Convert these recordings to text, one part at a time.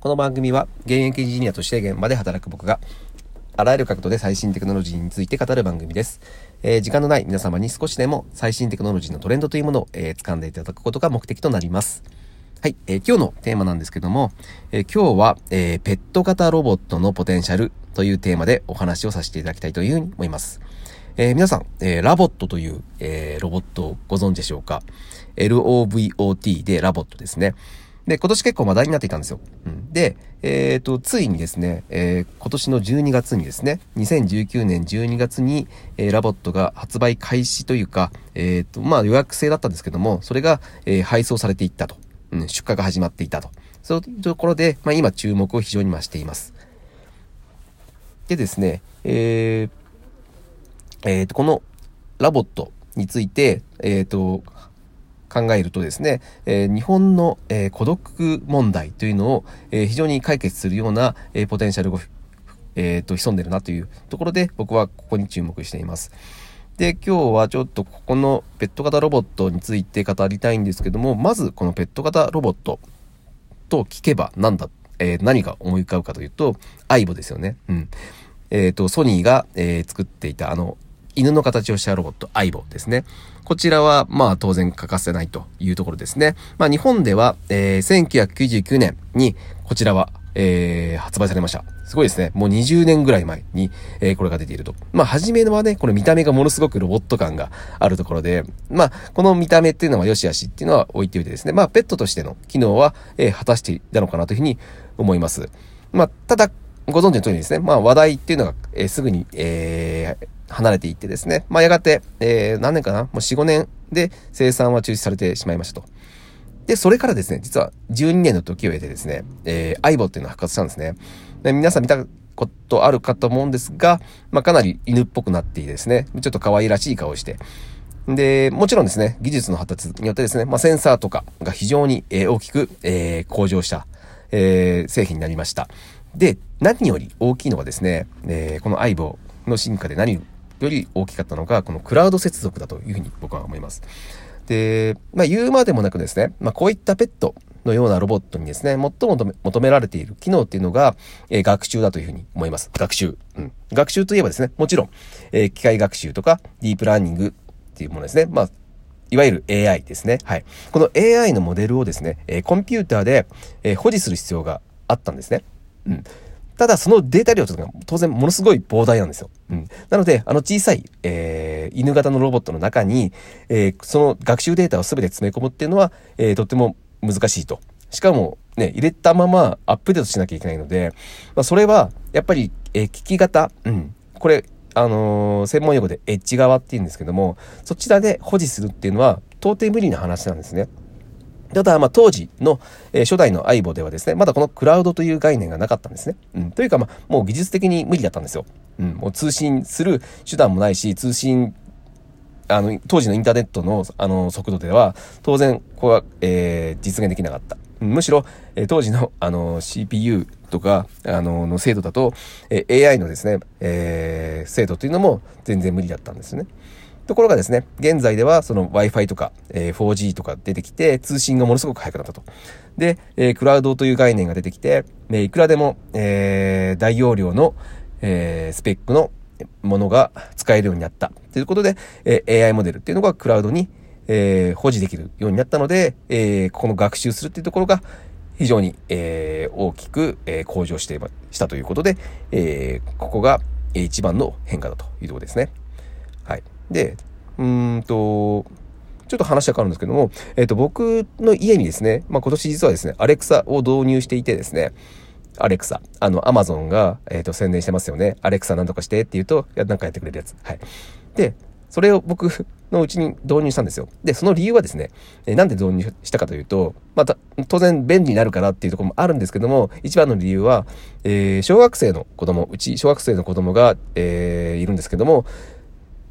この番組は現役エンジニアとして現場で働く僕があらゆる角度で最新テクノロジーについて語る番組です。えー、時間のない皆様に少しでも最新テクノロジーのトレンドというものを、えー、掴んでいただくことが目的となります。はい、えー、今日のテーマなんですけども、え今日は、えペット型ロボットのポテンシャルというテーマでお話をさせていただきたいというふうに思います。え皆さん、えラボットという、えロボットをご存知でしょうか ?LOVOT でラボットですね。で、今年結構話題になっていたんですよ。うん、で、えっ、ー、と、ついにですね、えー、今年の12月にですね、2019年12月に、えー、ラボットが発売開始というか、えっ、と、まあ予約制だったんですけども、それが、え配送されていったと。うん、出荷が始まっていたと。そういうところで、まあ今注目を非常に増しています。でですね、えー、えー、と、このラボットについて、えっ、と、考えるとですね、えー、日本の、えー、孤独問題というのを、えー、非常に解決するような、えポテンシャルが、えーと、潜んでるなというところで僕はここに注目しています。で、今日はちょっとここのペット型ロボットについて語りたいんですけども、まずこのペット型ロボットと聞けば何だ、えー、何が思い浮かぶかというと、アイボですよね。うん。えっ、ー、と、ソニーが、えー、作っていたあの、犬の形をしたロボット、アイボですね。こちらは、まあ当然欠かせないというところですね。まあ日本では、えー、1999年にこちらは、えー、発売されました。すごいですね。もう20年ぐらい前に、えー、これが出ていると。まあ、初めのはね、これ見た目がものすごくロボット感があるところで、まあ、この見た目っていうのは良し悪しっていうのは置いておいてですね、まあ、ペットとしての機能は、えー、果たしていたのかなというふうに思います。まあ、ただ、ご存知の通りですね、まあ、話題っていうのが、えー、すぐに、えー、離れていってですね、まあ、やがて、えー、何年かなもう4、5年で生産は中止されてしまいましたと。で、それからですね、実は12年の時を経てですね、えー、アイボっていうのを復活したんですね。で皆さん見たことあるかと思うんですが、まあ、かなり犬っぽくなっていてですね、ちょっと可愛らしい顔をして、で、もちろんですね、技術の発達によってですね、まあ、センサーとかが非常に、えー、大きく、えー、向上した、えー、製品になりました。で、何より大きいのがですね、え、この相棒の進化で何より大きかったのが、このクラウド接続だというふうに僕は思います。で、まあ言うまでもなくですね、まあこういったペットのようなロボットにですね、最も求められている機能っていうのが、えー、学習だというふうに思います。学習。うん。学習といえばですね、もちろん、えー、機械学習とかディープラーニングっていうものですね。まあ、いわゆる AI ですね。はい。この AI のモデルをですね、えー、コンピューターで、え保持する必要があったんですね。うん。ただそのデータ量というのが当然ものすごい膨大なんですよ。うん。なので、あの小さい、えー、犬型のロボットの中に、えー、その学習データを全て詰め込むっていうのは、えー、とっても難しいと。しかも、ね、入れたままアップデートしなきゃいけないので、まあ、それは、やっぱり、えー、聞き型、うん。これ、あのー、専門用語でエッジ側って言うんですけども、そちらで保持するっていうのは、到底無理な話なんですね。ただ、まあ、当時の、えー、初代の相棒ではですね、まだこのクラウドという概念がなかったんですね。うん。というか、まあ、もう技術的に無理だったんですよ。うん。もう通信する手段もないし、通信、あの、当時のインターネットの、あの、速度では、当然、ここは、えー、実現できなかった。むしろ、えー、当時の、あの、CPU とか、あの、の精度だと、えー、AI のですね、えー、精度というのも全然無理だったんですね。ところがですね、現在ではその Wi-Fi とか、えー、4G とか出てきて、通信がものすごく速くなったと。で、え、クラウドという概念が出てきて、えいくらでも、え、大容量の、え、スペックのものが使えるようになった。ということで、え、AI モデルっていうのがクラウドに、え、保持できるようになったので、えー、この学習するっていうところが非常に、え、大きく、え、向上してしたということで、え、ここが一番の変化だというところですね。はい。で、うんと、ちょっと話は変わるんですけども、えっ、ー、と、僕の家にですね、まあ、今年実はですね、アレクサを導入していてですね、アレクサ、あの、アマゾンが、えっ、ー、と、宣伝してますよね。アレクサなんとかしてって言うと、なんかやってくれるやつ。はい。で、それを僕のうちに導入したんですよ。で、その理由はですね、えなんで導入したかというと、また、当然便利になるからっていうところもあるんですけども、一番の理由は、えー、小学生の子供、うち小学生の子供が、えー、いるんですけども、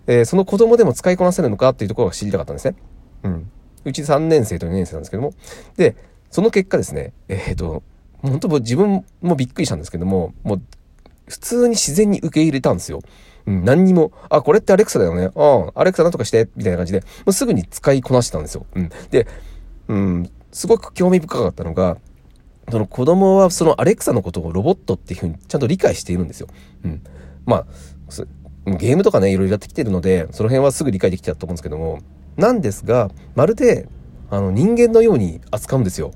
えー、その子供でも使いこなせるのかっていうところが知りたかったんですね。うん。うち3年生と2年生なんですけども。で、その結果ですね、えっ、ー、と、本当自分もびっくりしたんですけども、もう、普通に自然に受け入れたんですよ。うん、何にも、あ、これってアレクサだよね。ああ、アレクサなんとかして、みたいな感じで、もうすぐに使いこなしてたんですよ。うん。で、うん、すごく興味深かったのが、その子供はそのアレクサのことをロボットっていうふうにちゃんと理解しているんですよ。うん。まあ、ゲームとかね、いろいろやってきてるので、その辺はすぐ理解できちゃうと思うんですけども、なんですが、まるで、あの、人間のように扱うんですよ。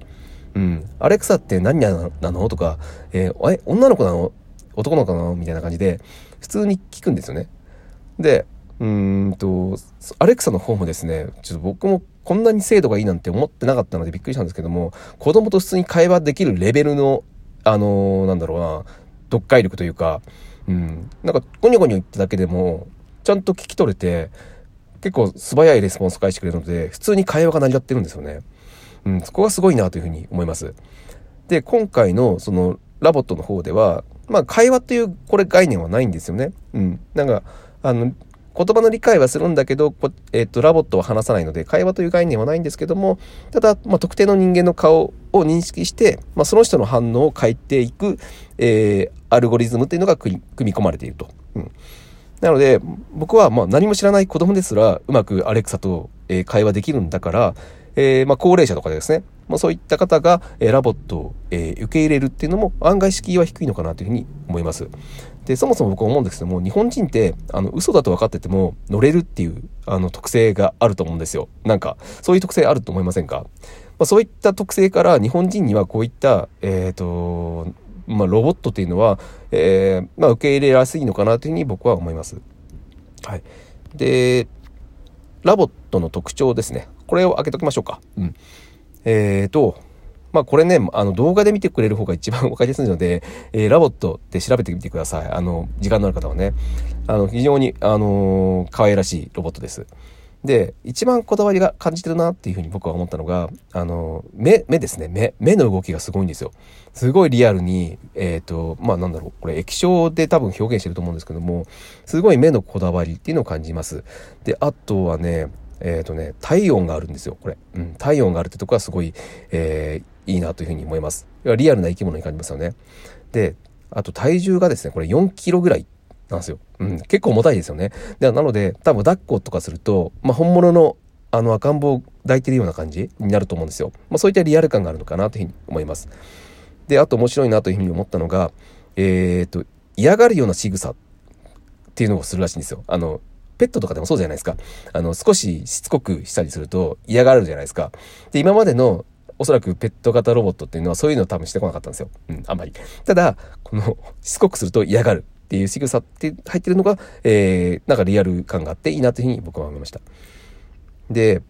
うん。アレクサって何なの？とか、えー、え、女の子なの？男の子なの？みたいな感じで、普通に聞くんですよね。で、うんと、アレクサの方もですね、ちょっと僕もこんなに精度がいいなんて思ってなかったのでびっくりしたんですけども、子供と普通に会話できるレベルの、あのー、なんだろうな、読解力というか、うん、なんかゴニョゴニョ言っただけでも、ちゃんと聞き取れて、結構素早いレスポンス返してくれるので、普通に会話が成り立ってるんですよね。うん、そこがすごいなというふうに思います。で、今回のそのラボットの方では、まあ会話というこれ概念はないんですよね。うん。なんか、あの、言葉の理解はするんだけど、えっ、と、ラボットは話さないので、会話という概念はないんですけども、ただ、まあ、特定の人間の顔を認識して、まあ、その人の反応を変えていく、えー、アルゴリズムっていうのが組み込まれていると。うん。なので、僕は、まあ、何も知らない子供ですら、うまくアレクサと、えー、会話できるんだから、えー、まあ、高齢者とかですね、まあ、そういった方が、えー、ラボットを、えー、受け入れるっていうのも案外敷居は低いのかなというふうに思います。で、そもそも僕は思うんですけども、日本人って、あの、嘘だと分かってても乗れるっていう、あの、特性があると思うんですよ。なんか、そういう特性あると思いませんか？まあ、そういった特性から日本人にはこういった、えっ、ー、と、まあ、ロボットっていうのは、えー、まあ、受け入れやすいのかなというふうに僕は思います。はい。で、ラボットの特徴ですね。これを開けときましょうか。うん。えーと、まあこれね、あの動画で見てくれる方が一番 分かりやすいので、えー、 LOVOT って調べてみてください。あの、時間のある方はね。あの、非常に、あのー、可愛らしいロボットです。で、一番こだわりが感じてるなっていうふうに僕は思ったのが、あの、目、目ですね。目、目の動きがすごいんですよ。すごいリアルに、えっ、ー、と、まあなんだろう、これ液晶で多分表現してると思うんですけども、すごい目のこだわりっていうのを感じます。で、あとはね、えっ、ー、とね、体温があるんですよ、これ。うん、体温があるってとこはすごい、えー、いいなというふうに思います。リアルな生き物に感じますよね。で、あと体重がですね、これ4キロぐらいなんですよ。うん、結構重たいですよね。でなので、多分抱っことかすると、まあ、本物のあの赤ん坊抱いてるような感じになると思うんですよ。まあ、そういったリアル感があるのかなというふうに思います。で、あと面白いなというふうに思ったのが、えっ、ー、と、嫌がるような仕草っていうのをするらしいんですよ。あの、ペットとかでもそうじゃないですか。あの、少ししつこくしたりすると嫌がるじゃないですか。で、今までのおそらくペット型ロボットっていうのはそういうのを多分してこなかったんですよ。うん、あんまり。ただ、この、しつこくすると嫌がる。っていう仕草って入ってるのが、えー、なんかリアル感があっていいなというふうに僕は思いました。で、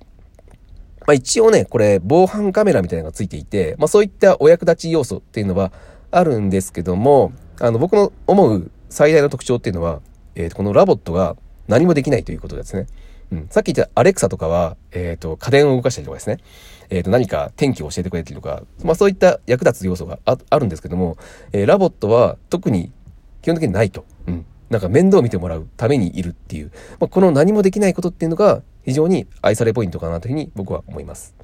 まあ、一応ね、これ防犯カメラみたいなのがついていて、まあ、そういったお役立ち要素っていうのはあるんですけども、あの僕の思う最大の特徴っていうのは、えー、この LOVOT が何もできないということですね。うん、さっき言った Alexa とかは、えっ、ー、と、家電を動かしたりとかですね。えっ、ー、と、何か天気を教えてくれたりとか、まあそういった役立つ要素があるんですけども、えー、 LOVOT は特に基本的にないと。うん。なんか面倒を見てもらうためにいるっていう、まあ、この何もできないことっていうのが非常に愛されポイントかなというふうに僕は思います。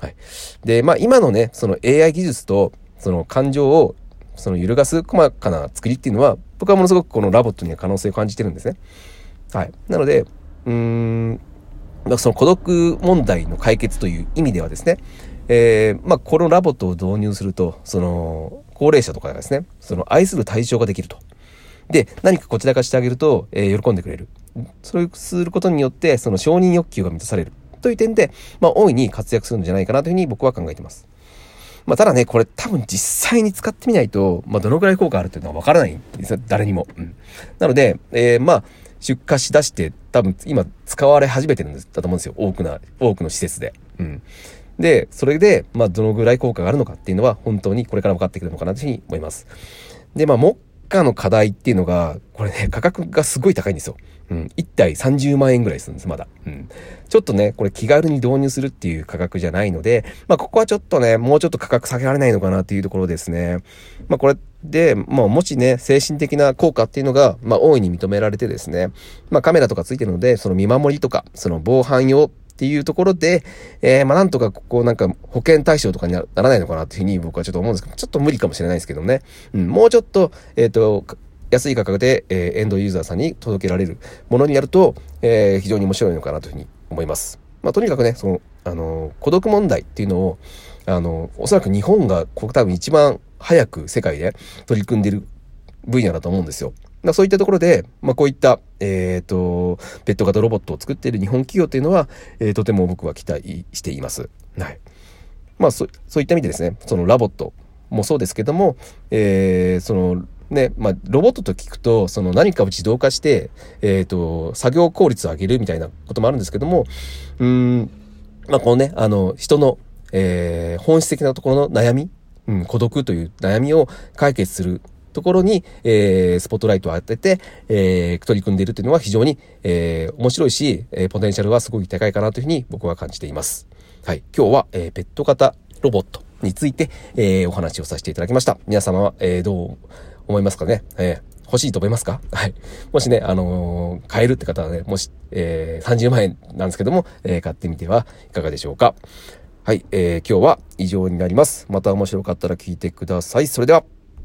はい。で、まあ今のね、その AI 技術とその感情をその揺るがす細かな作りっていうのは僕はものすごくこの LOVOT には可能性を感じてるんですね。はい。なので、うーん、その孤独問題の解決という意味ではですね、えー、まあこの LOVOT を導入すると、その高齢者とかがですね、その愛する対象ができると。で、何かこちらかしてあげると、えー、喜んでくれる。それをすることによって、その承認欲求が満たされる。という点で、まあ、大いに活躍するんじゃないかなというふうに僕は考えてます。まあ、ただね、これ多分実際に使ってみないと、まあ、どのくらい効果あるっていうのはわからないんですよ。誰にも。うん。なので、えー、まあ、出荷しだして、多分今使われ始めてるんだと思うんですよ。多くな、多くの施設で。うん。で、それで、まあ、どのぐらい効果があるのかっていうのは、本当にこれから分かってくるのかなというふうに思います。で、まあ、目下の課題っていうのが、これね、価格がすごい高いんですよ。うん。1体30万円ぐらいするんです、まだ。うん。ちょっとね、これ気軽に導入するっていう価格じゃないので、まあ、ここはちょっとね、もうちょっと価格下げられないのかなっていうところですね。まあ、これで、まあ、もしね、精神的な効果っていうのが、まあ、大いに認められてですね、まあ、カメラとかついてるので、その見守りとか、その防犯用っていうところで、えー、まあなんとかここなんか保険対象とかにならないのかなっていうふうに僕はちょっと思うんですけど、ちょっと無理かもしれないですけどね。うん、もうちょっと、えっ、ー、と、安い価格で、えー、エンドユーザーさんに届けられるものになると、えー、非常に面白いのかなというふうに思います。まあとにかくね、その、あの、孤独問題っていうのを、あの、おそらく日本が、ここ多分一番早く世界で取り組んでいる分野だと思うんですよ。そういったところで、まあ、こういった、えっ、ー、と、ペット型ロボットを作っている日本企業というのは、えー、とても僕は期待しています。はい。まあ、そそういった意味でですね、そのラボットもそうですけども、えー、その、ね、まあ、ロボットと聞くと、その何かを自動化して、えっ、ー、と、作業効率を上げるみたいなこともあるんですけども、うん、まあ、このね、あの、人の、えー、本質的なところの悩み、うん、孤独という悩みを解決するところに、えー、スポットライトを当てて、えー、取り組んでいるというのは非常に、えー、面白いし、えー、ポテンシャルはすごく高いかなというふうに僕は感じています。はい。今日は、えー、ペット型ロボットについて、えー、お話をさせていただきました。皆様は、えー、どう思いますかね？えー欲しいと思いますか？はい。もしね、あのー、買えるって方はね、もし、えー、30万円なんですけども、えー、買ってみてはいかがでしょうか？はい、えー、今日は以上になります。また面白かったら聞いてください。それでは。